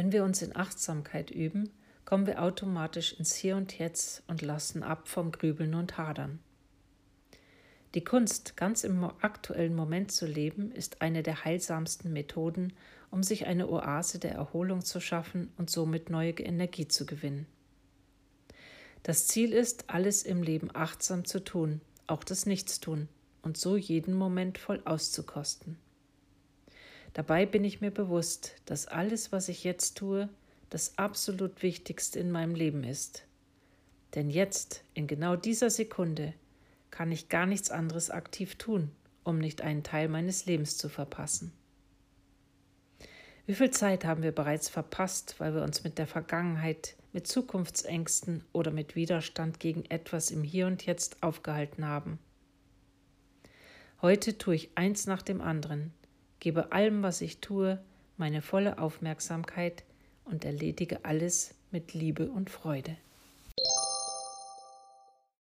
Wenn wir uns in Achtsamkeit üben, kommen wir automatisch ins Hier und Jetzt und lassen ab vom Grübeln und Hadern. Die Kunst, ganz im aktuellen Moment zu leben, ist eine der heilsamsten Methoden, um sich eine Oase der Erholung zu schaffen und somit neue Energie zu gewinnen. Das Ziel ist, alles im Leben achtsam zu tun, auch das Nichtstun, und so jeden Moment voll auszukosten. Dabei bin ich mir bewusst, dass alles, was ich jetzt tue, das absolut Wichtigste in meinem Leben ist. Denn jetzt, in genau dieser Sekunde, kann ich gar nichts anderes aktiv tun, um nicht einen Teil meines Lebens zu verpassen. Wie viel Zeit haben wir bereits verpasst, weil wir uns mit der Vergangenheit, mit Zukunftsängsten oder mit Widerstand gegen etwas im Hier und Jetzt aufgehalten haben? Heute tue ich eins nach dem anderen, gebe allem, was ich tue, meine volle Aufmerksamkeit und erledige alles mit Liebe und Freude.